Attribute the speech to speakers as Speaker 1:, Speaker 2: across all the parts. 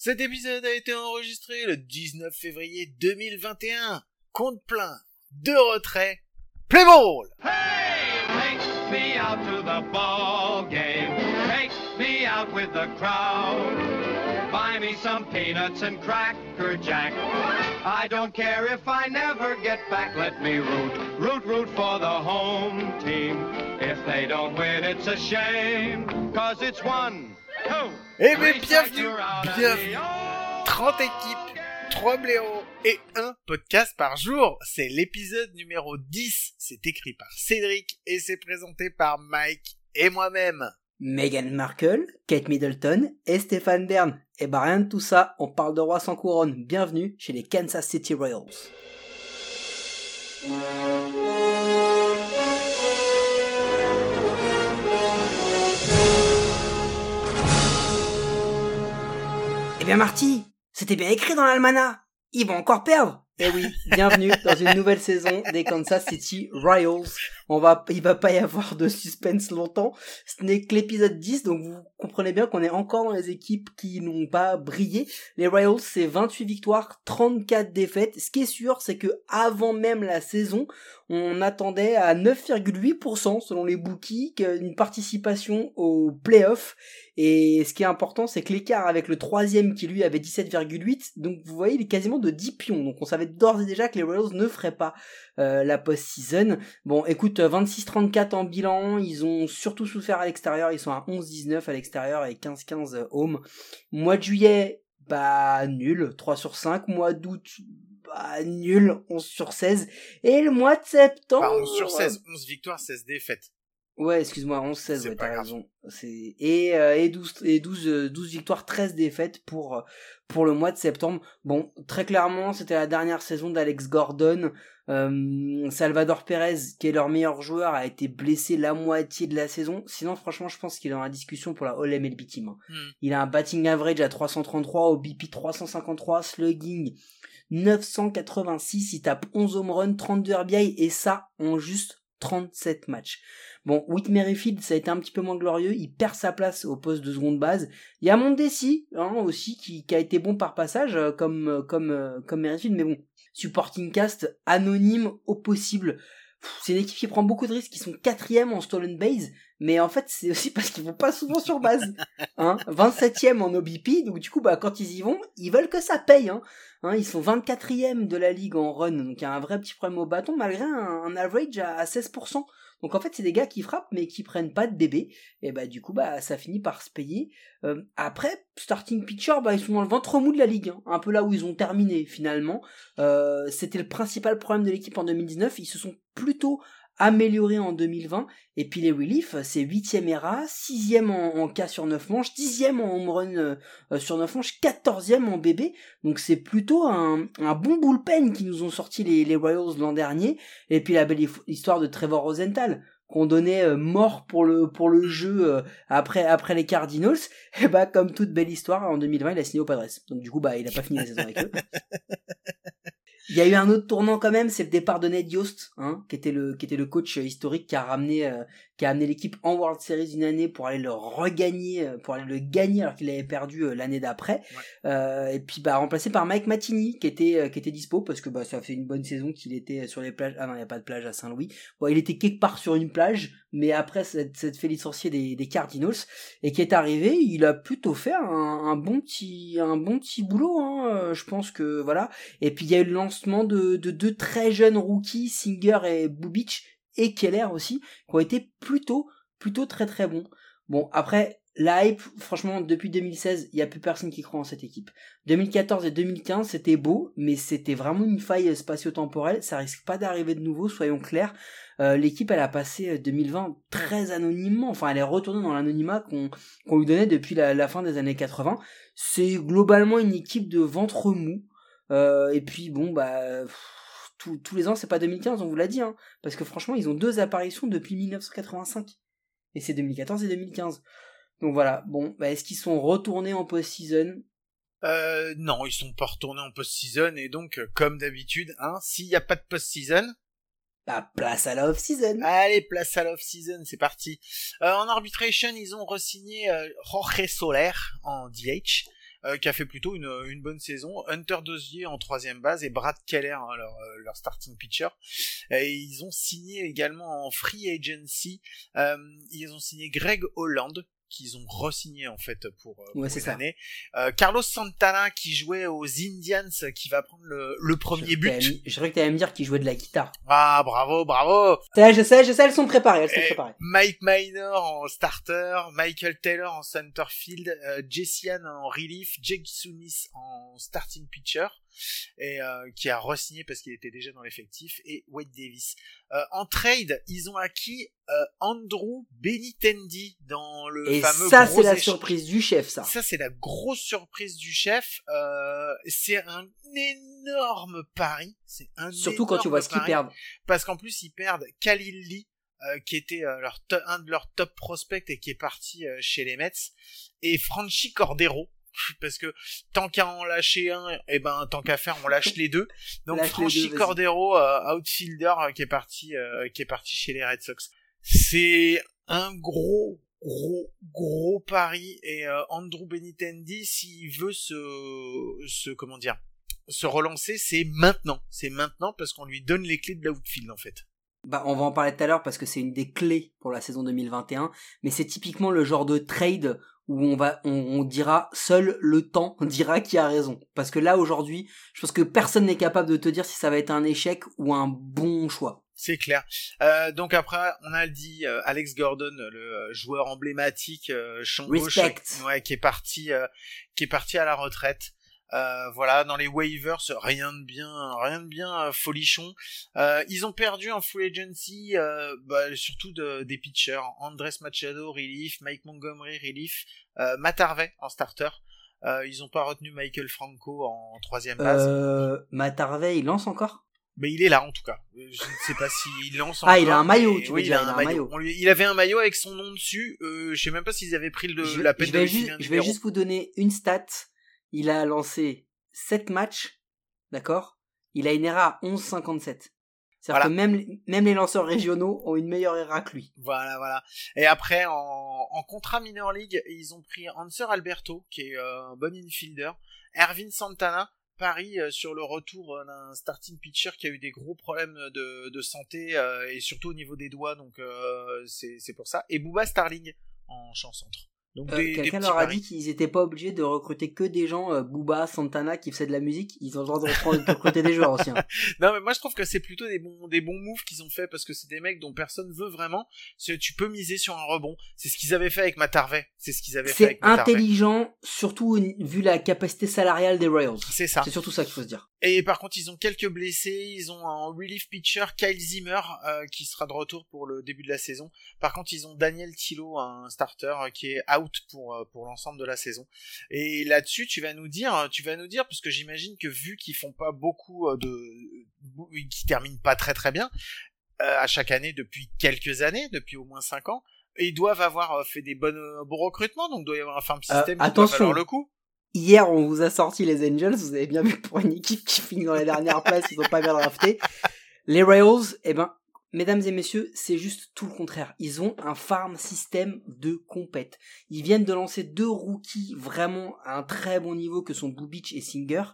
Speaker 1: Cet épisode a été enregistré le 19 février 2021. Compte plein. Deux retraits. Play ball!
Speaker 2: Hey, take me out to the ball game. Take me out with the crowd. Buy me some peanuts and cracker jack. I don't care if I never get back. Let me root, root, root for the home team. If they don't win, it's a shame. Cause it's one,
Speaker 1: Eh bien, bienvenue,
Speaker 2: you're out of
Speaker 1: bienvenue.
Speaker 2: the old
Speaker 1: 30 équipes, 3 blaireaux et un podcast par jour. C'est l'épisode numéro 10. C'est écrit par Cédric et c'est présenté par Mike et moi-même.
Speaker 3: Meghan Markle, Kate Middleton et Stéphane Bern. Et bah rien de tout ça, on parle de roi sans couronne. Bienvenue chez les Kansas City Royals. Bien Marty, c'était bien écrit dans l'almanach. Ils vont encore perdre. Eh oui, bienvenue dans une nouvelle saison des Kansas City Royals. On va, il va pas y avoir de suspense longtemps. Ce n'est que l'épisode 10, donc vous comprenez bien qu'on est encore dans les équipes qui n'ont pas brillé. Les Royals, c'est 28 victoires, 34 défaites. Ce qui est sûr, c'est que avant même la saison, on attendait à 9,8% selon les bookies une participation aux playoffs. Et ce qui est important, c'est que l'écart avec le troisième qui lui avait 17,8, donc vous voyez, il est quasiment de 10 pions. Donc on savait d'ores et déjà que les Royals ne feraient pas euh, la post-season. Bon, écoute, 26-34 en bilan, ils ont surtout souffert à l'extérieur, ils sont à 11-19 à l'extérieur et 15-15 home. Mois de juillet, bah nul, 3 sur 5. Mois d'août, bah nul, 11 sur 16. Et le mois de septembre...
Speaker 1: Enfin, 11 sur 16, 11 victoires, 16 défaites.
Speaker 3: Ouais, excuse-moi, 11 16,
Speaker 1: C'est
Speaker 3: ouais,
Speaker 1: pas
Speaker 3: t'as raison. C'est et euh, et 12 et 12 euh, 12 victoires, 13 défaites pour euh, pour le mois de septembre. Bon, très clairement, c'était la dernière saison d'Alex Gordon. Euh, Salvador Perez, qui est leur meilleur joueur, a été blessé la moitié de la saison. Sinon, franchement, je pense qu'il est dans la discussion pour la All MLB team. hein.
Speaker 1: Hmm.
Speaker 3: Il a un batting average à 333, OBP 353, slugging 986, il tape 11 home runs, 32 RBI et ça en juste 37 matchs. Bon, Whit Merrifield, ça a été un petit peu moins glorieux, il perd sa place au poste de seconde base. Il y a Mondesi, hein, aussi, qui, a été bon par passage, euh, comme, euh, comme, euh, comme Merrifield, mais bon, supporting cast anonyme au possible. C'est une équipe qui prend beaucoup de risques, qui sont quatrième en stolen base, mais en fait, c'est aussi parce qu'ils vont pas souvent sur base. Hein, 27e en OBP, donc du coup, bah, quand ils y vont, ils veulent que ça paye. Hein. Hein, ils sont 24e de la ligue en run, donc il y a un vrai petit problème au bâton, malgré un, average à 16%. Donc en fait, c'est des gars qui frappent, mais qui prennent pas de bébé. Et bah du coup, bah ça finit par se payer. Euh, après, starting pitcher, bah ils sont dans le ventre mou de la ligue, hein, un peu là où ils ont terminé finalement. Euh, C'était le principal problème de l'équipe en 2019. Ils se sont plutôt améliorés en 2020. Et puis les reliefs, c'est 8ème ERA, 6ème en, en K sur 9 manches, 10ème en home run euh, euh, sur 9 manches, 14ème en bébé. Donc c'est plutôt un, un bon bullpen qui nous ont sorti les, les Royals l'an dernier. Et puis la belle histoire de Trevor Rosenthal qu'on donnait euh, mort pour le pour le jeu euh, après après les Cardinals et bah comme toute belle histoire en 2020 il a signé au Padres donc du coup bah il a pas fini la saison avec eux il y a eu un autre tournant quand même, c'est le départ de Ned Yost, hein, qui était le qui était le coach euh, historique qui a ramené euh, qui a amené l'équipe en World Series une année pour aller le regagner, euh, pour aller le gagner alors qu'il avait perdu euh, l'année d'après. Euh, et puis bah remplacé par Mike Mattini qui était qui était dispo parce que bah ça fait une bonne saison qu'il était sur les plages. Ah non, il y a pas de plage à Saint-Louis. Bon, il était quelque part sur une plage, mais après cette, cette fait licencier des, des Cardinals et qui est arrivé, il a plutôt fait un, un bon petit un bon petit boulot. Hein, je pense que voilà. Et puis il y a eu le lancement de, de deux très jeunes rookies, Singer et Bubic, et Keller aussi, qui ont été plutôt, plutôt très très bons. Bon, après, la hype, franchement, depuis 2016, il n'y a plus personne qui croit en cette équipe. 2014 et 2015, c'était beau, mais c'était vraiment une faille spatio-temporelle. Ça risque pas d'arriver de nouveau, soyons clairs. Euh, L'équipe, elle a passé euh, 2020 très anonymement. Enfin, elle est retournée dans l'anonymat qu'on lui donnait depuis la, fin des années 80. C'est globalement une équipe de ventre mou. Euh, et puis bon bah tous- tous les ans c'est pas 2015 on vous l'a dit hein, parce que franchement ils ont deux apparitions depuis 1985 et c'est 2014 et 2015 donc voilà. Bon bah, est-ce qu'ils sont retournés en post-season?
Speaker 1: Euh, non, ils sont pas retournés en post-season. Et donc, euh, comme d'habitude, hein, s'il y a pas de post-season,
Speaker 3: bah place à la off-season.
Speaker 1: Allez, place à l'off-season, c'est parti. Euh, en arbitration, ils ont re-signé euh, Jorge Soler en DH. Euh, qui a fait plutôt une, bonne saison. Hunter Dozier en troisième base et Brad Keller, hein, leur, euh, leur starting pitcher. Et ils ont signé également en free agency, euh, ils ont signé Greg Holland, qu'ils ont re-signé en fait pour, euh,
Speaker 3: Ouais, ça.
Speaker 1: année. Euh, Carlos Santana qui jouait aux Indians, qui va prendre le, le premier but.
Speaker 3: Je croyais que t'allais me dire qu'il jouait de la guitare.
Speaker 1: Ah bravo, bravo.
Speaker 3: Je sais, je sais, elles sont préparées, elles sont préparées.
Speaker 1: Mike Minor en starter, Michael Taylor en centerfield, euh, Jesse Ann en relief, Jake Sunis en starting pitcher, et euh, qui a re-signé parce qu'il était déjà dans l'effectif, et Wade Davis. Euh, en trade, ils ont acquis euh, Andrew Benitendi dans le
Speaker 3: Et
Speaker 1: fameux
Speaker 3: ça, c'est la
Speaker 1: échange.
Speaker 3: surprise du chef, ça.
Speaker 1: Ça, c'est la grosse surprise du chef. Euh, c'est un énorme pari. C'est un
Speaker 3: Surtout quand tu vois ce qu'ils perdent.
Speaker 1: parce qu'en plus ils perdent Khalil Lee euh, qui était euh, leur un de leurs top prospects et qui est parti euh, chez les Mets et Franchi Cordero parce que tant qu'à en lâcher un et ben tant qu'à faire on lâche les deux donc
Speaker 3: Lâche
Speaker 1: Franchi
Speaker 3: deux.
Speaker 1: Cordero euh, outfielder euh, qui est parti euh, qui est parti chez les Red Sox c'est un gros gros gros pari et euh, Andrew Benitendi s'il veut se se comment dire se relancer, c'est maintenant. C'est maintenant parce qu'on lui donne les clés de l'outfield en fait.
Speaker 3: Bah, on va en parler tout à l'heure parce que c'est une des clés pour la saison 2021. Mais c'est typiquement le genre de trade où on va, on, on dira seul le temps dira qui a raison. Parce que là aujourd'hui, je pense que personne n'est capable de te dire si ça va être un échec ou un bon choix.
Speaker 1: C'est clair. Euh, donc après, on a dit euh, Alex Gordon, le euh, joueur emblématique, euh, champ gauche,
Speaker 3: Respect.
Speaker 1: ouais, qui est parti, euh, qui est parti à la retraite. Euh, voilà, dans les waivers, rien de bien, rien de bien euh, folichon. Euh, ils ont perdu en full agency, euh, bah, surtout de, des pitchers. Andres Machado relief, Mike Montgomery relief, euh, Matt Harvey en starter. Euh, ils ont pas retenu Michael Franco en troisième base.
Speaker 3: Euh, Matt Harvey, il lance encore?
Speaker 1: Mais il est là en tout cas. Je ne sais pas s'il lance
Speaker 3: Ah,
Speaker 1: encore.
Speaker 3: il a un maillot, tu
Speaker 1: oui, il a un maillot. Lui- Il avait un maillot avec son nom dessus. Euh, je sais même pas s'ils avaient pris le,
Speaker 3: je,
Speaker 1: la peine
Speaker 3: je vais je juste vous donner une stat. Il a lancé 7 matchs, d'accord? Il a une ERA à 11,57. C'est-à-dire
Speaker 1: Voilà.
Speaker 3: que même, même les lanceurs régionaux ont une meilleure ERA que lui.
Speaker 1: Voilà, voilà. Et après, en, en contrat minor league, ils ont pris Hanser Alberto, qui est euh, un bon infielder, Ervin Santana, Paris euh, sur le retour euh, d'un starting pitcher qui a eu des gros problèmes de, de santé euh, et surtout au niveau des doigts, donc euh, c'est c'est pour ça. Et Booba Starling en champ centre. Donc
Speaker 3: Euh, Quelqu'un leur a
Speaker 1: paris.
Speaker 3: dit qu'ils étaient pas obligés de recruter que des gens, euh, Booba, Santana, qui faisaient de la musique. Ils ont le droit de recruter des joueurs aussi. hein.
Speaker 1: Non, mais moi je trouve que c'est plutôt des bons, des bons moves qu'ils ont fait parce que c'est des mecs dont personne veut vraiment. Tu peux miser sur un rebond. C'est ce qu'ils avaient fait avec Matt Harvey. C'est ce qu'ils avaient fait avec
Speaker 3: intelligent, surtout vu la capacité salariale des Royals.
Speaker 1: C'est ça.
Speaker 3: C'est surtout ça qu'il faut se dire.
Speaker 1: Et par contre, ils ont quelques blessés. Ils ont un relief pitcher, Kyle Zimmer, euh, qui sera de retour pour le début de la saison. Par contre, ils ont Daniel Tilo, un starter, euh, qui est out pour euh, pour l'ensemble de la saison. Et là-dessus, tu vas nous dire, tu vas nous dire, parce que j'imagine que vu qu'ils font pas beaucoup euh, de, qui terminent pas très très bien euh, à chaque année depuis quelques années, depuis au moins cinq ans. Ils doivent avoir euh, fait des bonnes, euh, bons recrutements, donc doit y avoir un farm system
Speaker 3: Euh,
Speaker 1: qui
Speaker 3: attention.
Speaker 1: le coup.
Speaker 3: Hier, on vous a sorti les Angels. Vous avez bien vu que pour une équipe qui finit dans la dernière place, ils ont pas bien drafté. Les Royals, eh ben, mesdames et messieurs, c'est juste tout le contraire. Ils ont un farm system de compète. Ils viennent de lancer deux rookies vraiment à un très bon niveau que sont Bubic et Singer.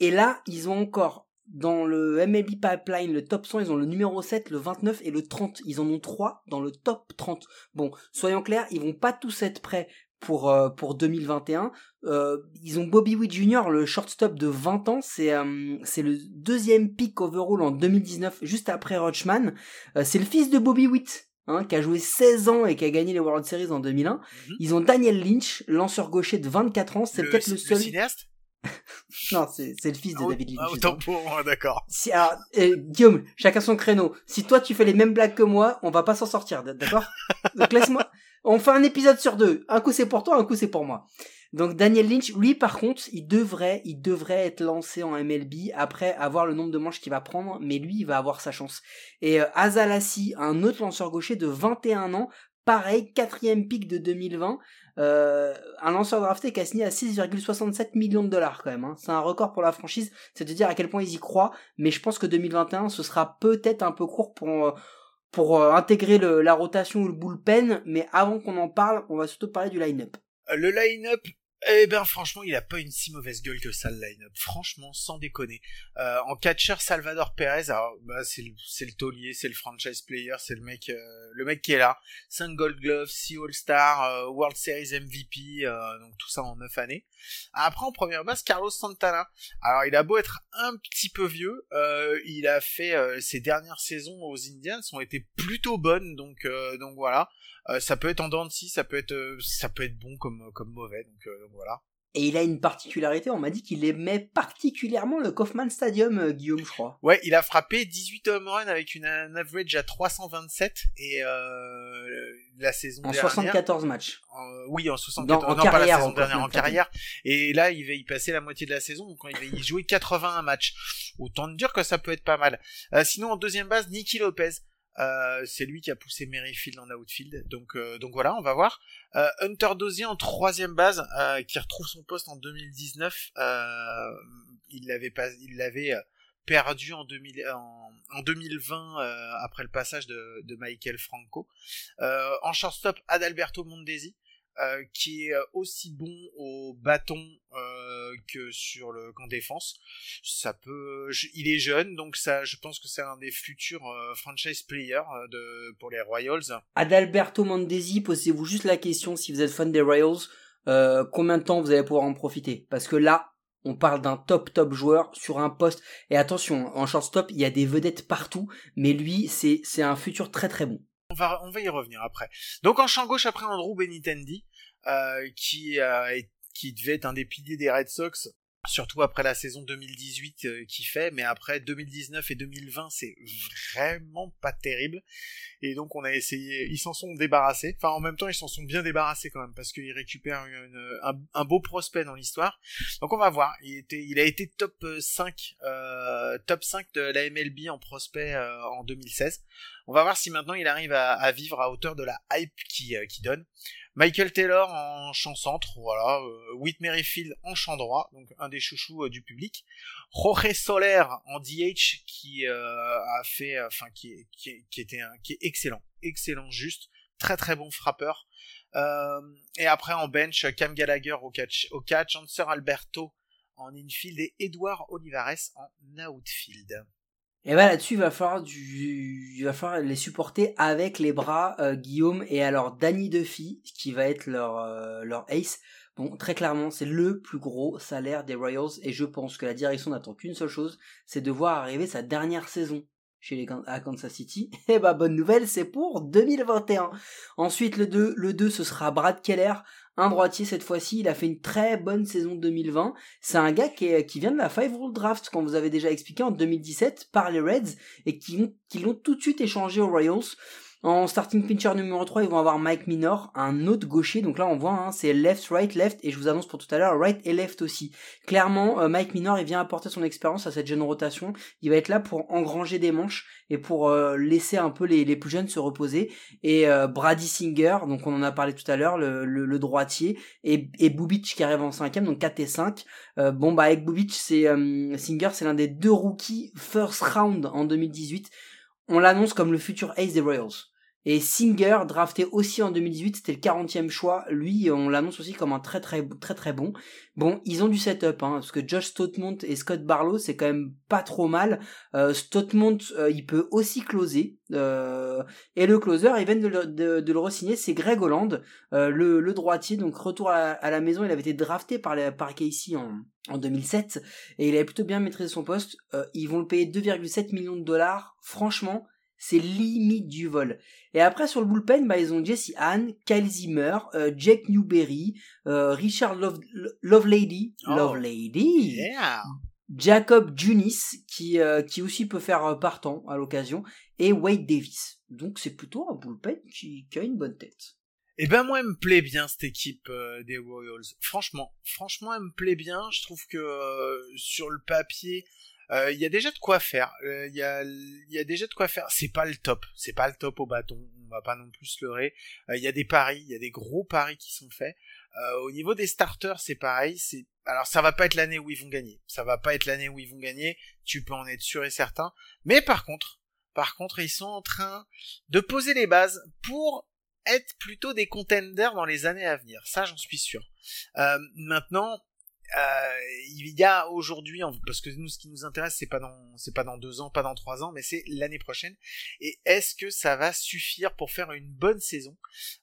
Speaker 3: Et là, ils ont encore dans le MLB Pipeline, le top 100, ils ont le numéro 7, le 29 et le 30. Ils en ont trois dans le top 30. Bon, soyons clairs, ils vont pas tous être prêts pour, euh, pour 2021. Euh, ils ont Bobby Witt Jr., le shortstop de 20 ans. C'est euh, c'est le deuxième pick overall en 2019, juste après Rochman. Euh, c'est le fils de Bobby Witt. Hein, qui a joué 16 ans et qui a gagné les World Series en 2001.
Speaker 1: Mhm.
Speaker 3: Ils ont Daniel Lynch, lanceur gaucher de 24 ans. C'est peut-être le seul.
Speaker 1: cinéaste?
Speaker 3: non, c'est le fils de
Speaker 1: Ah,
Speaker 3: David Lynch.
Speaker 1: ah, autant pour moi, d'accord.
Speaker 3: Si, alors, euh, Guillaume, chacun son créneau. Si toi tu fais les mêmes blagues que moi, on va pas s'en sortir, d'accord? Donc laisse-moi. On fait un épisode sur deux. Un coup c'est pour toi, un coup c'est pour moi. Donc Daniel Lynch, lui par contre, il devrait, il devrait être lancé en MLB après avoir le nombre de manches qu'il va prendre, mais lui il va avoir sa chance. Et euh, Azalassi, un autre lanceur gaucher de 21 ans, pareil, quatrième pick de 2020. Euh, un lanceur drafté qui a signé à 6,67 millions de dollars quand même. hein. C'est un record pour la franchise. C'est de dire à quel point ils y croient. Mais je pense que 2021, ce sera peut-être un peu court pour, euh, pour euh, intégrer la rotation ou le bullpen. Mais avant qu'on en parle, on va surtout parler du line-up.
Speaker 1: Euh, Le line-up Eh ben franchement, il a pas une si mauvaise gueule que ça le line-up. Franchement, sans déconner. Euh, en catcher, Salvador Perez, alors bah, c'est le c'est le taulier, c'est le franchise player, c'est le mec euh, le mec qui est là. 5 Gold Gloves, 6 All-Star, euh, World Series MVP, euh, donc tout ça en 9 années. Après en première base, Carlos Santana. Alors il a beau être un petit peu vieux, euh, il a fait ses dernières saisons aux Indians ont été plutôt bonnes, donc donc voilà. Euh, ça peut être en dents de scie, ça peut être, euh, ça peut être bon comme, comme mauvais, donc, euh, donc voilà.
Speaker 3: Et il a une particularité, on m'a dit qu'il aimait particulièrement le Kaufman Stadium, Guillaume, je crois.
Speaker 1: Ouais, il a frappé 18 home runs avec une, un average à 327 et euh, la saison
Speaker 3: en
Speaker 1: dernière.
Speaker 3: 74 matchs.
Speaker 1: Euh, oui, en 74.
Speaker 3: Dans- en
Speaker 1: non, pas la saison
Speaker 3: en
Speaker 1: dernière, en carrière. Et là, il va y passer la moitié de la saison, donc il va y jouer 81 matchs. Autant dire que ça peut être pas mal. Euh, sinon, en deuxième base, Nicky Lopez. Euh, c'est lui qui a poussé Merrifield en outfield, donc euh, donc voilà, on va voir. Euh, Hunter Dozier en troisième base, euh, qui retrouve son poste en 2019. Euh, il l'avait pas, il l'avait perdu en, 2000, en, en 2020 euh, après le passage de, de Michael Franco. En shortstop, Adalberto Mondesi. Euh, qui est euh, aussi bon au bâton euh, que sur le camp défense. Ça peut, il est jeune, donc ça, je pense que c'est un des futurs franchise players de pour les Royals.
Speaker 3: Adalberto Mondesi, posez-vous juste la question si vous êtes fan des Royals, combien de temps vous allez pouvoir en profiter? Parce que là, on parle d'un top top joueur sur un poste. Et attention, en shortstop, il y a des vedettes partout, mais lui, c'est c'est un futur très très bon.
Speaker 1: On va, y revenir après. Donc en champ gauche après Andrew Benintendi, euh, qui euh, qui devait être un des piliers des Red Sox, surtout après la saison 2018 euh, qu'il fait, mais après 2019 et 2020 c'est vraiment pas terrible. Et donc on a essayé, ils s'en sont débarrassés. Enfin en même temps ils s'en sont bien débarrassés quand même parce qu'ils récupèrent un, beau prospect dans l'histoire. Donc on va voir. Il était, il a été top euh, 5, euh, top 5 de la MLB en prospect euh, en 2016. On va voir si maintenant il arrive à, vivre à hauteur de la hype qui, euh, qui donne. Michael Taylor en champ centre, voilà. Euh, Whit Merrifield en champ droit, donc un des chouchous euh, du public. Jorge Soler en DH qui a fait, enfin qui, était un, qui est excellent, excellent juste, très très bon frappeur. Et après en bench, Cam Gallagher au catch, au catch, Alberto en infield et Edouard Olivares en outfield.
Speaker 3: Et bah là-dessus, il va falloir du, il va falloir les supporter avec les bras, euh, Guillaume. Et alors, Danny Duffy, qui va être leur, euh, leur ace. Bon, très clairement, c'est le plus gros salaire des Royals. Et je pense que la direction n'attend qu'une seule chose, c'est de voir arriver sa dernière saison chez les à Kansas City. Et bah, bonne nouvelle, c'est pour 2021. Ensuite, le 2, le 2, ce sera Brad Keller. Un droitier cette fois-ci, il a fait une très bonne saison 2020. C'est un gars qui, vient de la Five Rule Draft, qu'on vous avait déjà expliqué en 2017 par les Reds, et qui l'ont tout de suite échangé aux Royals. En starting pitcher numéro 3, ils vont avoir Mike Minor, un autre gaucher. Donc là, on voit, hein, c'est left, right, left. Et je vous annonce pour tout à l'heure, right et left aussi. Clairement, euh, Mike Minor, il vient apporter son expérience à cette jeune rotation. Il va être là pour engranger des manches et pour euh, laisser un peu les, les plus jeunes se reposer. Et euh, Brady Singer, donc on en a parlé tout à l'heure, le, le, le droitier. Et, et Bubic qui arrive en cinquième, donc 4 et 5. Euh, bon, bah avec Bubic, c'est euh, Singer, c'est l'un des deux rookies first round en 2018. On l'annonce comme le futur ace des Royals. Et Singer, drafté aussi en 2018, c'était le 40e choix. Lui, on l'annonce aussi comme un très très très très bon. Bon, ils ont du setup, hein, parce que Josh Stotmont et Scott Barlow, c'est quand même pas trop mal. Euh, euh, il peut aussi closer. Euh, et le closer, ils viennent de le, de, c'est Greg Holland, euh, le, droitier. Donc retour à, à la maison, il avait été drafté par, les, par Casey en, en 2007, et il avait plutôt bien maîtrisé son poste. Euh, ils vont le payer 2,7 millions de dollars. Franchement, c'est limite du vol. Et après sur le bullpen, bah ils ont Jesse Hahn, Kyle Zimmer, euh, Jake Newberry, euh, Richard Love, Lovelady,
Speaker 1: Oh.
Speaker 3: Lovelady,
Speaker 1: Yeah.
Speaker 3: Jacob Junis qui euh, qui aussi peut faire partant à l'occasion et Wade Davis. Donc c'est plutôt un bullpen qui, qui a une bonne tête.
Speaker 1: Eh ben moi elle me plaît bien cette équipe des Royals. Franchement, franchement elle me plaît bien. Je trouve que sur le papier, il y a déjà de quoi faire. Euh, Il y a y a déjà de quoi faire. C'est pas le top, c'est pas le top au bâton. On va pas non plus se leurrer. Euh, Il y a des paris, il y a des gros paris qui sont faits. Euh, au niveau des starters, c'est pareil. C'est alors ça va pas être l'année où ils vont gagner. Ça va pas être l'année où ils vont gagner. Tu peux en être sûr et certain. Mais par contre, par contre, ils sont en train de poser les bases pour être plutôt des contenders dans les années à venir. Ça, j'en suis sûr. Euh, maintenant, euh, il y a aujourd'hui, parce que nous, ce qui nous intéresse, c'est pas dans, c'est pas dans deux ans, pas dans trois ans, mais c'est l'année prochaine. Et est-ce que ça va suffire pour faire une bonne saison?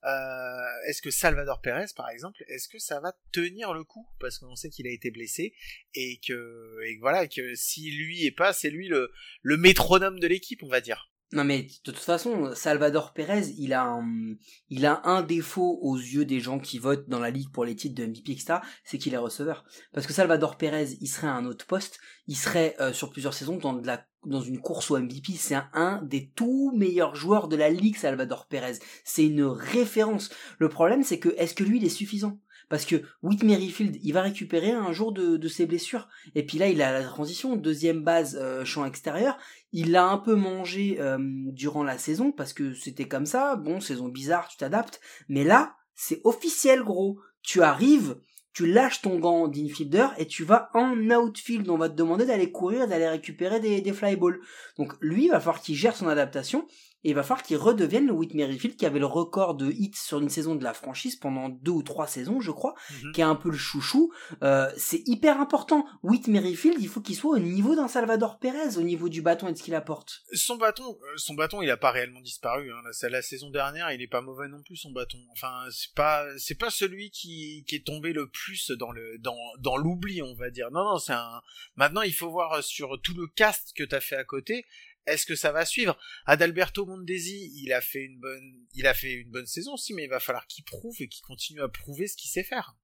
Speaker 1: Euh, Est-ce que Salvador Perez, par exemple, est-ce que ça va tenir le coup? Parce qu'on sait qu'il a été blessé et que, et voilà, que si lui est pas, c'est lui le, le métronome de l'équipe, on va dire.
Speaker 3: Non mais de toute façon, Salvador Perez, il a un, il a un défaut aux yeux des gens qui votent dans la ligue pour les titres de MVP etc. c'est qu'il est receveur. Parce que Salvador Perez, il serait à un autre poste, il serait euh, sur plusieurs saisons dans de la dans une course au MVP, c'est un, des tout meilleurs joueurs de la ligue, Salvador Perez. C'est une référence. Le problème, c'est que est-ce que lui, il est suffisant? Parce que Whit Merrifield, il va récupérer un jour de, ses blessures. Et puis là, il a la transition, deuxième base euh, champ extérieur. Il l'a un peu mangé euh, durant la saison parce que c'était comme ça. Bon, saison bizarre, tu t'adaptes. Mais là, c'est officiel, gros. Tu arrives, tu lâches ton gant d'infielder et tu vas en outfield. On va te demander d'aller courir, d'aller récupérer des, des flyballs. Donc lui, il va falloir qu'il gère son adaptation et il va falloir qu'il redevienne le Whit Merrifield qui avait le record de hits sur une saison de la franchise pendant deux ou trois saisons, je crois, mhm. qui est un peu le chouchou. Euh, c'est hyper important. Whit Merrifield, il faut qu'il soit au niveau d'un Salvador Perez, au niveau du bâton et de ce qu'il apporte.
Speaker 1: Son bâton, euh, son bâton, il a pas réellement disparu. Hein. La, la, saison dernière, il est pas mauvais non plus son bâton. Enfin, c'est pas, c'est pas celui qui, qui est tombé le plus dans le, dans, dans l'oubli, on va dire. Non, non, c'est un. Maintenant, il faut voir sur tout le cast que t'as fait à côté est-ce que ça va suivre? Adalberto Mondesi, il a fait une bonne, il a fait une bonne saison aussi, mais il va falloir qu'il prouve et qu'il continue à prouver ce qu'il sait faire.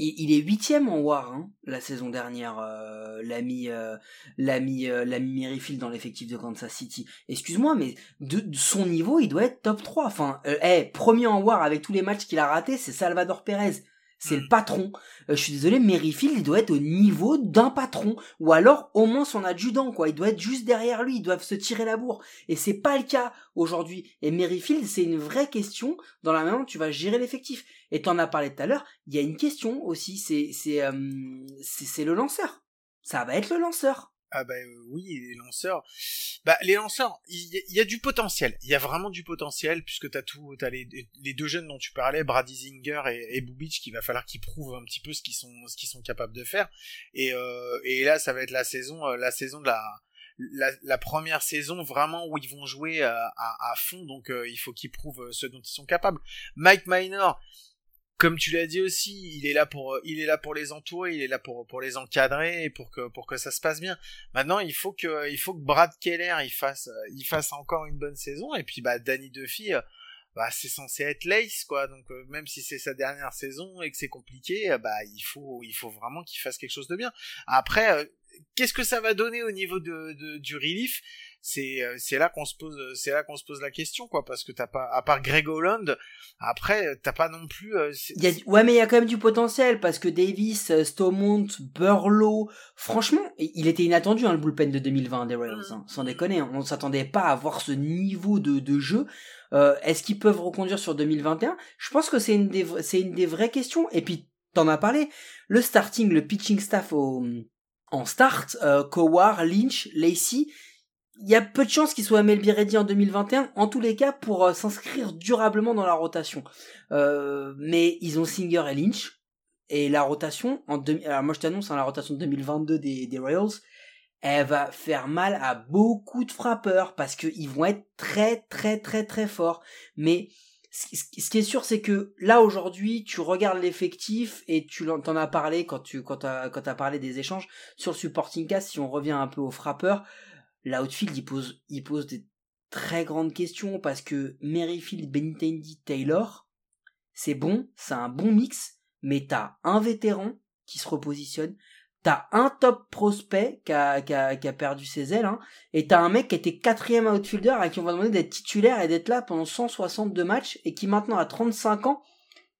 Speaker 3: Il, est huitième en War hein, la saison dernière, euh, l'ami euh, l'ami euh, l'ami dans l'effectif de Kansas City. Excuse-moi, mais de, son niveau, il doit être top 3. Enfin, eh, premier en War avec tous les matchs qu'il a ratés, c'est Salvador Perez c'est le hmm. patron. Euh, je suis désolé, Merrifield, il doit être au niveau d'un patron, ou alors au moins son adjudant, quoi. Il doit être juste derrière lui, ils doivent se tirer la bourre. Et c'est pas le cas aujourd'hui. Et Merrifield, c'est une vraie question dans la manière dont tu vas gérer l'effectif. Et t'en as parlé tout à l'heure, il y a une question aussi, c'est c'est euh, c'est le lanceur. Ça va être le lanceur.
Speaker 1: Ah bah euh, oui, les lanceurs. Bah les lanceurs, il y, a du potentiel. Il y a vraiment du potentiel puisque t'as tout, t'as les, les deux jeunes dont tu parlais, Brady Zinger et, et qu'il va falloir qu'ils prouvent un petit peu ce qu'ils sont, ce qu'ils sont capables de faire. Et euh, et là, ça va être la saison, euh, la saison de la la, première saison vraiment où ils vont jouer à, à, à fond, donc il faut qu'ils prouvent ce dont ils sont capables. Mike Minor, comme tu l'as dit aussi, il est là pour il est là pour les entourer, il est là pour pour les encadrer et pour que pour que ça se passe bien. Maintenant, il faut que il faut que Brad Keller il fasse il fasse encore une bonne saison et puis bah Danny Duffy bah c'est censé être Lace quoi. Donc euh, même si c'est sa dernière saison et que c'est compliqué, bah il faut il faut vraiment qu'il fasse quelque chose de bien. Après euh, qu'est-ce que ça va donner au niveau de du relief? C'est euh, c'est là qu'on se pose c'est là qu'on se pose la question quoi parce que t'as pas à part Greg Holland après t'as pas non plus euh,
Speaker 3: ouais mais il y a quand même du potentiel parce que Davis euh, Stomont Burlow franchement il était inattendu hein, le bullpen de 2020 des Royals mm. hein, sans déconner on s'attendait pas à avoir ce niveau de, de jeu. Est-ce qu'ils peuvent reconduire sur 2021 je pense que c'est une des c'est une des vraies questions. Et puis t'en as parlé le starting le pitching staff au en start Kowar Lynch Lacey il y a peu de chances qu'il soit Mel en 2021, en tous les cas pour euh, s'inscrire durablement dans la rotation. Euh, mais ils ont Singer et Lynch, et la rotation, en alors moi je t'annonce, hein, la rotation 2022 des, des Royals, elle va faire mal à beaucoup de frappeurs, parce qu'ils vont être très très très très forts. Mais ce qui est sûr, c'est que là aujourd'hui, tu regardes l'effectif et tu t'en as parlé quand tu quand as parlé des échanges sur le supporting cast. Si on revient un peu aux frappeurs, L'outfield, il pose, il pose des très grandes questions parce que Merrifield, Benintendi, Taylor, c'est bon, c'est un bon mix, mais t'as un vétéran qui se repositionne, t'as un top prospect qui a, perdu ses ailes, hein, et t'as un mec qui était quatrième outfielder à qui on va demander d'être titulaire et d'être là pendant 162 matchs et qui maintenant a 35 ans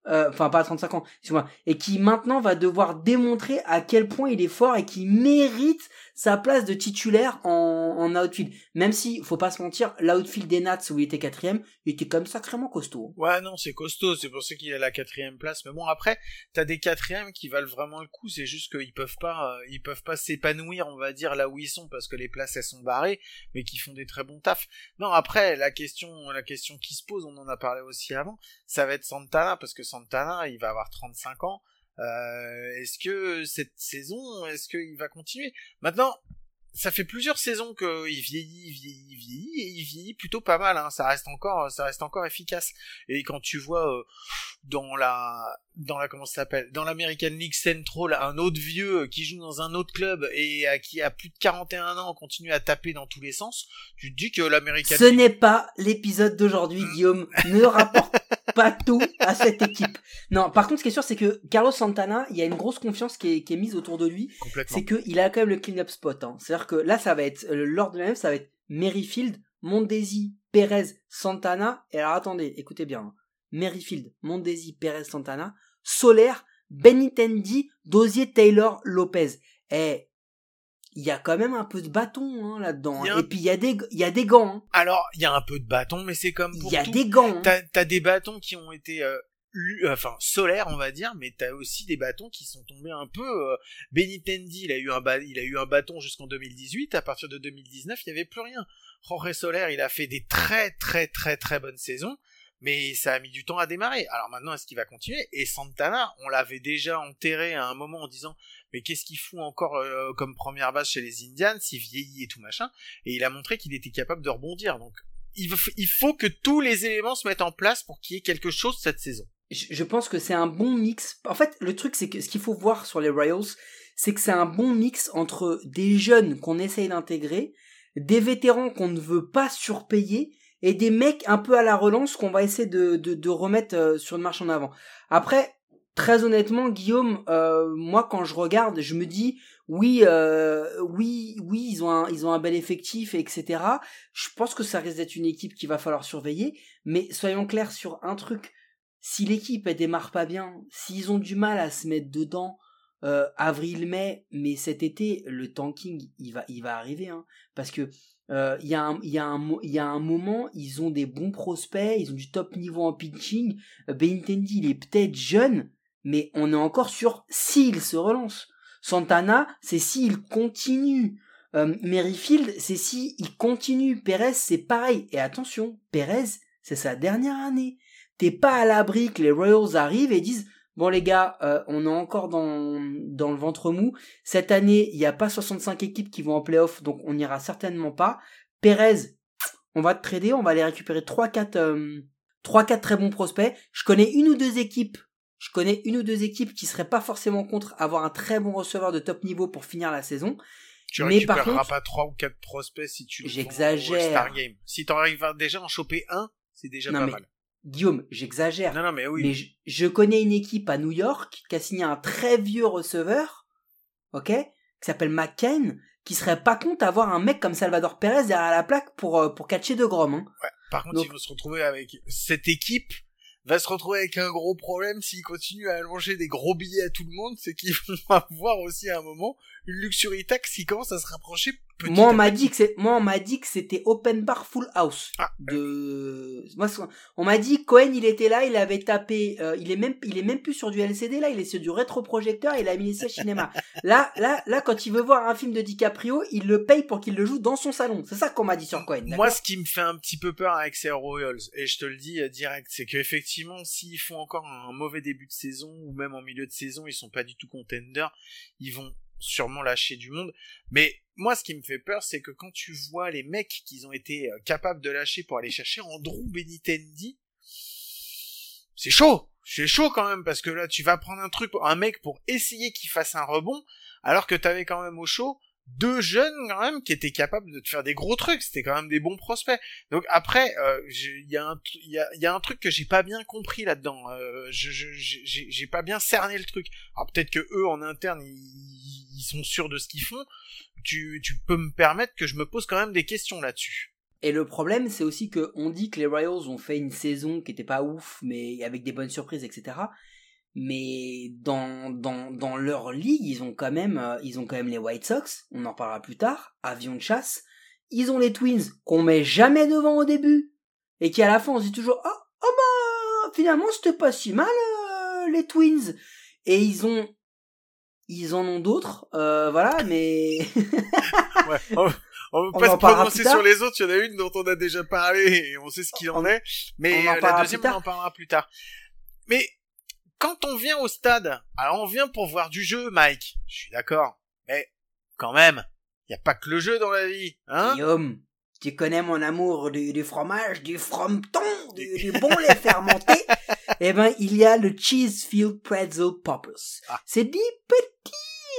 Speaker 3: euh, enfin pas à 35 ans, excuse-moi, et qui maintenant va devoir démontrer à quel point il est fort et qui mérite sa place de titulaire en, en outfield. Même si, faut pas se mentir, l'outfield des Nats où il était quatrième, il était même sacrément costaud.
Speaker 1: Ouais, non, c'est costaud, c'est pour ça qu'il a la quatrième place. Mais bon, après, t'as des quatrièmes qui valent vraiment le coup. C'est juste qu'ils peuvent pas, euh, ils peuvent pas s'épanouir, on va dire, là où ils sont, parce que les places elles sont barrées, mais qui font des très bons tafs. Non, après, la question, la question qui se pose, on en a parlé aussi avant, ça va être Santana, parce que Santana, il va avoir 35 ans. Euh, est-ce que cette saison, est-ce qu'il va continuer? Maintenant, ça fait plusieurs saisons qu'il vieillit, il vieillit, il vieillit, et il vieillit plutôt pas mal. Hein. Ça reste encore, ça reste encore efficace. Et quand tu vois euh, dans la, dans la comment ça s'appelle, dans l'American League Central, un autre vieux qui joue dans un autre club et qui a plus de 41 ans continue à taper dans tous les sens, tu te dis que l'American.
Speaker 3: Ce n'est pas l'épisode d'aujourd'hui, Guillaume. Ne rapporte pas tout à cette équipe. Non, par contre, ce qui est sûr, c'est que Carlos Santana, il y a une grosse confiance qui est, qui est mise autour de lui. C'est qu'il a quand même le clean-up spot. Hein. C'est-à-dire que là, ça va être, euh, lors de la même, ça va être Merrifield, Mondesi, Perez, Santana. Et alors, attendez, écoutez bien. Hein. Merrifield, Mondesi, Perez, Santana, Soler, Benitendi, Dozier, Taylor, Lopez. Eh, il y a quand même un peu de bâton hein, là-dedans. Hein. Et puis il y a des il y a des gants. Hein.
Speaker 1: Alors il y a un peu de bâton, mais c'est comme
Speaker 3: il y a des gants.
Speaker 1: T'as as des bâtons qui ont été euh, enfin solaires on va dire, mais t'as aussi des bâtons qui sont tombés un peu. Euh... Benitendi il a eu un il a eu un bâton jusqu'en 2018. À partir de 2019 il y avait plus rien. Jorge Soler il a fait des très très très très bonnes saisons mais ça a mis du temps à démarrer. Alors maintenant, est-ce qu'il va continuer? Et Santana, on l'avait déjà enterré à un moment en disant mais qu'est-ce qu'il fout encore euh, comme première base chez les Indians, s'il vieillit et tout machin, et il a montré qu'il était capable de rebondir. Donc il, il faut que tous les éléments se mettent en place pour qu'il y ait quelque chose cette saison.
Speaker 3: Je pense que c'est un bon mix. En fait, le truc, c'est que ce qu'il faut voir sur les Royals, c'est que c'est un bon mix entre des jeunes qu'on essaye d'intégrer, des vétérans qu'on ne veut pas surpayer, et des mecs un peu à la relance qu'on va essayer de, de, de remettre euh, sur une marche en avant. Après, très honnêtement, Guillaume, euh, moi quand je regarde, je me dis oui, euh, oui, oui, ils ont un, ils ont un bel effectif, etc. Je pense que ça risque d'être une équipe qu'il va falloir surveiller. Mais soyons clairs sur un truc. Si l'équipe elle démarre pas bien, s'ils ont du mal à se mettre dedans, euh, avril-mai, mais cet été, le tanking, il va, il va arriver, hein, parce que euh, il y, a un, y, y a un moment, ils ont des bons prospects, ils ont du top niveau en pitching. Euh, Benintendi, il est peut-être jeune, mais on est encore sur s'il se relance. Santana, c'est s'il continue. Euh, Merrifield, c'est s'il continue. Perez, c'est pareil. Et attention, Perez, c'est sa dernière année. T'es pas à l'abri que les Royals arrivent et disent Bon les gars, euh, on est encore dans, dans le ventre mou. Cette année, il n'y a pas 65 équipes qui vont en playoff, donc on n'ira certainement pas. Perez, on va te trader, on va aller récupérer 3-4 euh, 3-4 très bons prospects. Je connais une ou deux équipes, je connais une ou deux équipes qui seraient pas forcément contre avoir un très bon receveur de top niveau pour finir la saison.
Speaker 1: Tu mais par contre, pas 3 ou 4 prospects si tu
Speaker 3: J'exagère.
Speaker 1: Star Game. Si t'arrives déjà à en choper un, c'est déjà pas mal.
Speaker 3: Guillaume, j'exagère.
Speaker 1: Non, non, mais oui.
Speaker 3: Mais je, connais une équipe à New York qui a signé un très vieux receveur, ok, qui s'appelle McCain, qui serait pas contre d'avoir un mec comme Salvador Perez derrière la plaque pour, euh, pour catcher de Grom. Hein.
Speaker 1: Ouais. Par contre, il faut se retrouver avec cette équipe va se retrouver avec un gros problème s'il continue à allonger des gros billets à tout le monde, c'est qu'ils vont avoir aussi à un moment luxury tax qui commence à se rapprocher
Speaker 3: moi on m'a dit que c'est moi on m'a dit que c'était open bar full house. Ah, de moi on m'a dit Cohen il était là il avait tapé euh, il est même il est même plus sur du LCD là il est sur du rétroprojecteur il a mis les cinéma. Là là là quand il veut voir un film de DiCaprio il le paye pour qu'il le joue dans son salon. C'est ça qu'on m'a dit sur Cohen
Speaker 1: moi ce qui me fait un petit peu peur avec ces Royals et je te le dis euh, direct c'est qu'effectivement s'ils font encore un mauvais début de saison ou même en milieu de saison ils sont pas du tout contenders ils vont sûrement lâcher du monde. Mais moi, ce qui me fait peur, c'est que quand tu vois les mecs qu'ils ont été euh, capables de lâcher pour aller chercher Andrew Benitendi, c'est chaud. C'est chaud quand même parce que là, tu vas prendre un truc, un mec pour essayer qu'il fasse un rebond, alors que t'avais quand même au chaud deux jeunes quand même qui étaient capables de te faire des gros trucs. C'était quand même des bons prospects. Donc après, euh, il y a un truc que j'ai pas bien compris là-dedans. Euh, j'ai pas bien cerné le truc. Alors peut-être que eux en interne ils, ils sont sûrs de ce qu'ils font. Tu peux me permettre que je me pose quand même des questions là-dessus.
Speaker 3: Et le problème, c'est aussi que on dit que les Royals ont fait une saison qui était pas ouf, mais avec des bonnes surprises, etc. Mais dans, leur ligue, ils ont quand même, euh, ils ont les White Sox. On en parlera plus tard. Avion de chasse. Ils ont les Twins qu'on met jamais devant au début et qui à la fin on se dit toujours oh, oh bah finalement c'était pas si mal euh, les Twins et ils ont ils en ont d'autres euh, voilà mais
Speaker 1: ouais, on, on
Speaker 3: On
Speaker 1: veut pas se prononcer sur les autres, il y en a une dont on a déjà parlé et on sait ce qu'il en est, mais
Speaker 3: on en
Speaker 1: la deuxième on en parlera plus tard. Mais quand on vient au stade, alors on vient pour voir du jeu, Mike, je suis d'accord, mais quand même, il y a pas que le jeu dans la vie, hein?
Speaker 3: Guillaume tu connais mon amour du, du fromage du frometon du, du bon lait fermenté eh ben il y a le Cheesefield Pretzel Poppers
Speaker 1: Ah.
Speaker 3: c'est des petits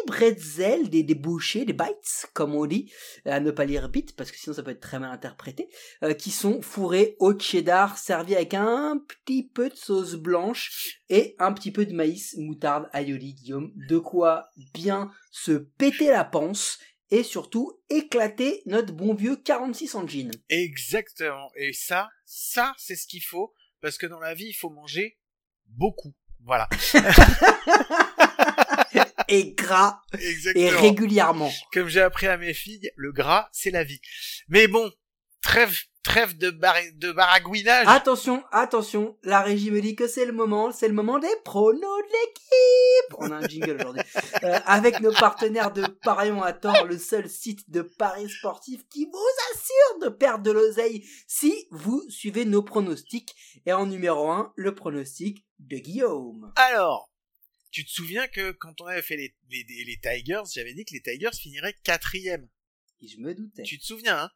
Speaker 3: bretzels des, des bouchées des bites comme on dit à ne pas lire bit parce que sinon ça peut être très mal interprété euh, qui sont fourrés au cheddar servis avec un petit peu de sauce blanche et un petit peu de maïs moutarde aioli Guillaume de quoi bien se péter la panse et surtout éclater notre bon vieux 46 engine.
Speaker 1: Exactement. Et ça, ça, c'est ce qu'il faut, parce que dans la vie, il faut manger beaucoup. Voilà.
Speaker 3: Et gras et régulièrement.
Speaker 1: Comme j'ai appris à mes filles, le gras, c'est la vie. Mais bon, trêve, trêve de, bar de baragouinage.
Speaker 3: Attention, attention, la régie me dit que c'est le moment, c'est le moment des pronos de l'équipe. On a un jingle aujourd'hui. Euh, avec nos partenaires de Parions à tort, le seul site de paris sportif qui vous assure de perdre de l'oseille si vous suivez nos pronostics. Et en numéro 1, le pronostic de Guillaume.
Speaker 1: Alors, tu te souviens que quand on avait fait les, les, les- Tigers, j'avais dit que les Tigers finiraient quatrième.
Speaker 3: Et je me doutais.
Speaker 1: Tu te souviens, hein?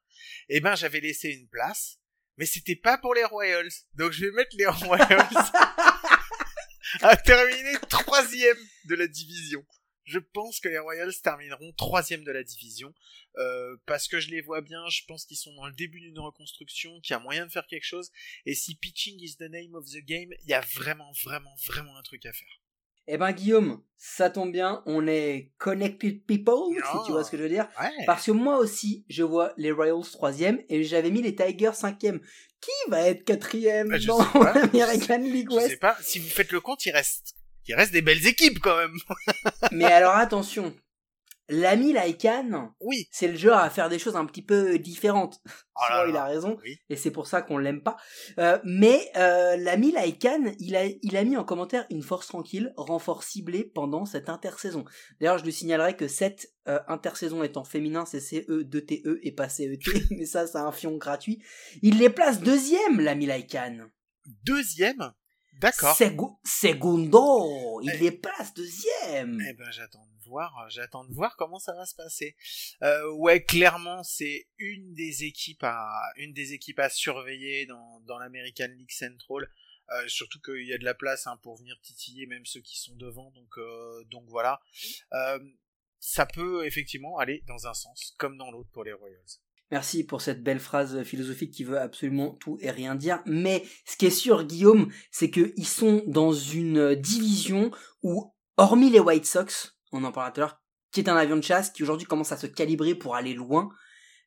Speaker 1: Eh ben, j'avais laissé une place, mais c'était pas pour les Royals. Donc, je vais mettre les Royals à terminer troisième de la division. Je pense que les Royals termineront troisième de la division euh, parce que je les vois bien. Je pense qu'ils sont dans le début d'une reconstruction, qu'il y a moyen de faire quelque chose. Et si pitching is the name of the game, il y a vraiment, vraiment, vraiment un truc à faire.
Speaker 3: Eh ben Guillaume, ça tombe bien, on est connected people, si tu vois ce que je veux dire.
Speaker 1: Ouais.
Speaker 3: Parce que moi aussi, je vois les Royals troisième et j'avais mis les Tigers cinquième. Qui va être quatrième
Speaker 1: Bah, je
Speaker 3: dans
Speaker 1: sais pas.
Speaker 3: l'American League
Speaker 1: Je sais
Speaker 3: West
Speaker 1: pas. Si vous faites le compte, il reste, il reste des belles équipes quand même.
Speaker 3: Mais alors attention, l'ami Laikan,
Speaker 1: Oui.
Speaker 3: c'est le genre à faire des choses un petit peu différentes.
Speaker 1: Oh là
Speaker 3: Souvent, il a raison.
Speaker 1: Oui.
Speaker 3: et c'est pour ça qu'on l'aime pas. Euh, mais euh, l'ami Laikan, il a, il a mis en commentaire une force tranquille, renfort ciblé pendant cette intersaison. D'ailleurs, je lui signalerai que cette euh, intersaison étant féminin, c'est CE2TE et pas CET, mais ça, c'est un fion gratuit. Il les place deuxième, l'ami Laikan.
Speaker 1: Deuxième? D'accord.
Speaker 3: Segu- Segundo, il
Speaker 1: Eh.
Speaker 3: les place deuxième.
Speaker 1: Eh ben, j'attends voir, j'attends de voir comment ça va se passer. Euh, ouais, clairement, c'est une des équipes à, une des équipes à surveiller dans, dans l'American League Central. Euh, surtout qu'il y a de la place hein, pour venir titiller même ceux qui sont devant, donc euh, donc voilà. Euh, ça peut effectivement aller dans un sens comme dans l'autre pour les Royals.
Speaker 3: Merci pour cette belle phrase philosophique qui veut absolument tout et rien dire. Mais ce qui est sûr, Guillaume, c'est qu'ils sont dans une division où, hormis les White Sox, on en parlera tout à l'heure, qui est un avion de chasse qui aujourd'hui commence à se calibrer pour aller loin,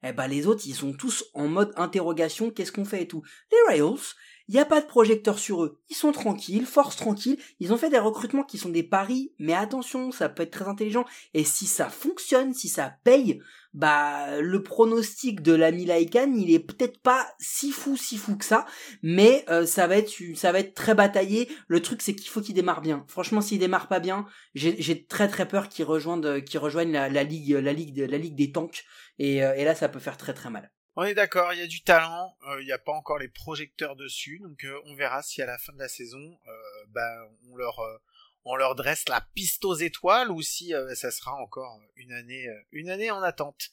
Speaker 3: eh ben les autres, ils sont tous en mode interrogation, qu'est-ce qu'on fait et tout. Les Royals, il n'y a pas de projecteur sur eux. Ils sont tranquilles, force tranquille. Ils ont fait des recrutements qui sont des paris, mais attention, ça peut être très intelligent. Et si ça fonctionne, si ça paye, bah le pronostic de l'ami Laikan, il est peut-être pas si fou si fou que ça, mais euh, ça va être ça va être très bataillé. Le truc c'est qu'il faut qu'il démarre bien. Franchement, s'il démarre pas bien, j'ai très très peur qu'il rejoigne qu'il rejoigne la, ligue la ligue la ligue des tanks et, euh, et là ça peut faire très très mal.
Speaker 1: On est d'accord, il y a du talent, euh, il n'y a pas encore les projecteurs dessus, donc euh, on verra si à la fin de la saison, euh, bah, on leur on leur dresse la piste aux étoiles ou si euh, ça sera encore une année euh, une année en attente.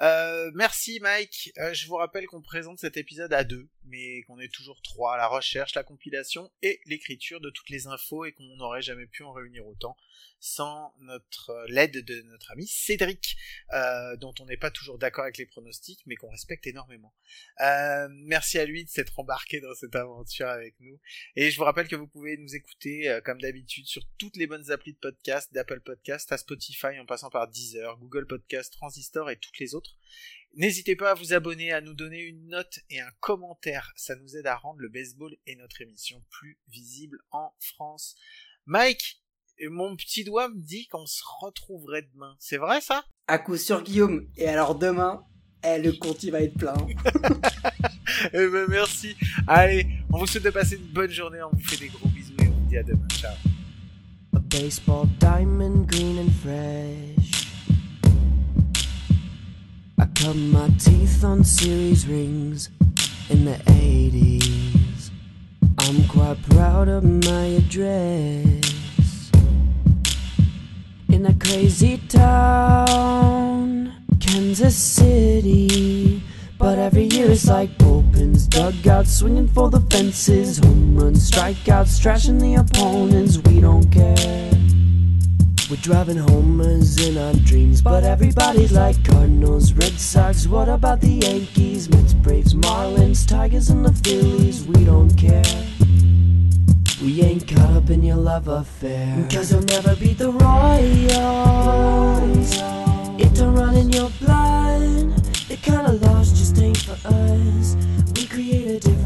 Speaker 1: Euh, merci Mike. Je vous rappelle qu'on présente cet épisode à deux, mais qu'on est toujours trois la recherche, la compilation et l'écriture de toutes les infos et qu'on n'aurait jamais pu en réunir autant sans notre l'aide de notre ami Cédric, dont on n'est pas toujours d'accord avec les pronostics, mais qu'on respecte énormément. Merci à lui de s'être embarqué dans cette aventure avec nous. Et je vous rappelle que vous pouvez nous écouter comme d'habitude sur toutes les bonnes applis de podcast, d'Apple Podcast à Spotify en passant par Deezer, Google Podcast, Transistor et toutes les autres. N'hésitez pas à vous abonner, à nous donner une note et un commentaire. Ça nous aide à rendre le baseball et notre émission plus visible en France. Mike, mon petit doigt me dit qu'on se retrouverait demain. C'est vrai ça?
Speaker 3: À coup sur Guillaume. Et alors demain, eh, le compte il va être plein.
Speaker 1: eh ben merci. Allez, on vous souhaite de passer une bonne journée. On vous fait des gros bisous et on vous dit à demain. Ciao.
Speaker 4: A baseball diamond green and fresh. I cut my teeth on series rings in the 80s. I'm quite proud of my address. In a crazy town, Kansas City. But every year it's like bullpens, dugouts, swinging for the fences, home runs, strikeouts, trashing the opponents. We don't care. We're driving homers in our dreams, but everybody's like Cardinals, Red Sox. What about the Yankees, Mets, Braves, Marlins, Tigers, and the Phillies? We don't care. We ain't caught up in your love affair. Cause you'll never beat the Royals. It don't run in your blood. The kind of lost just ain't for us. We create a different.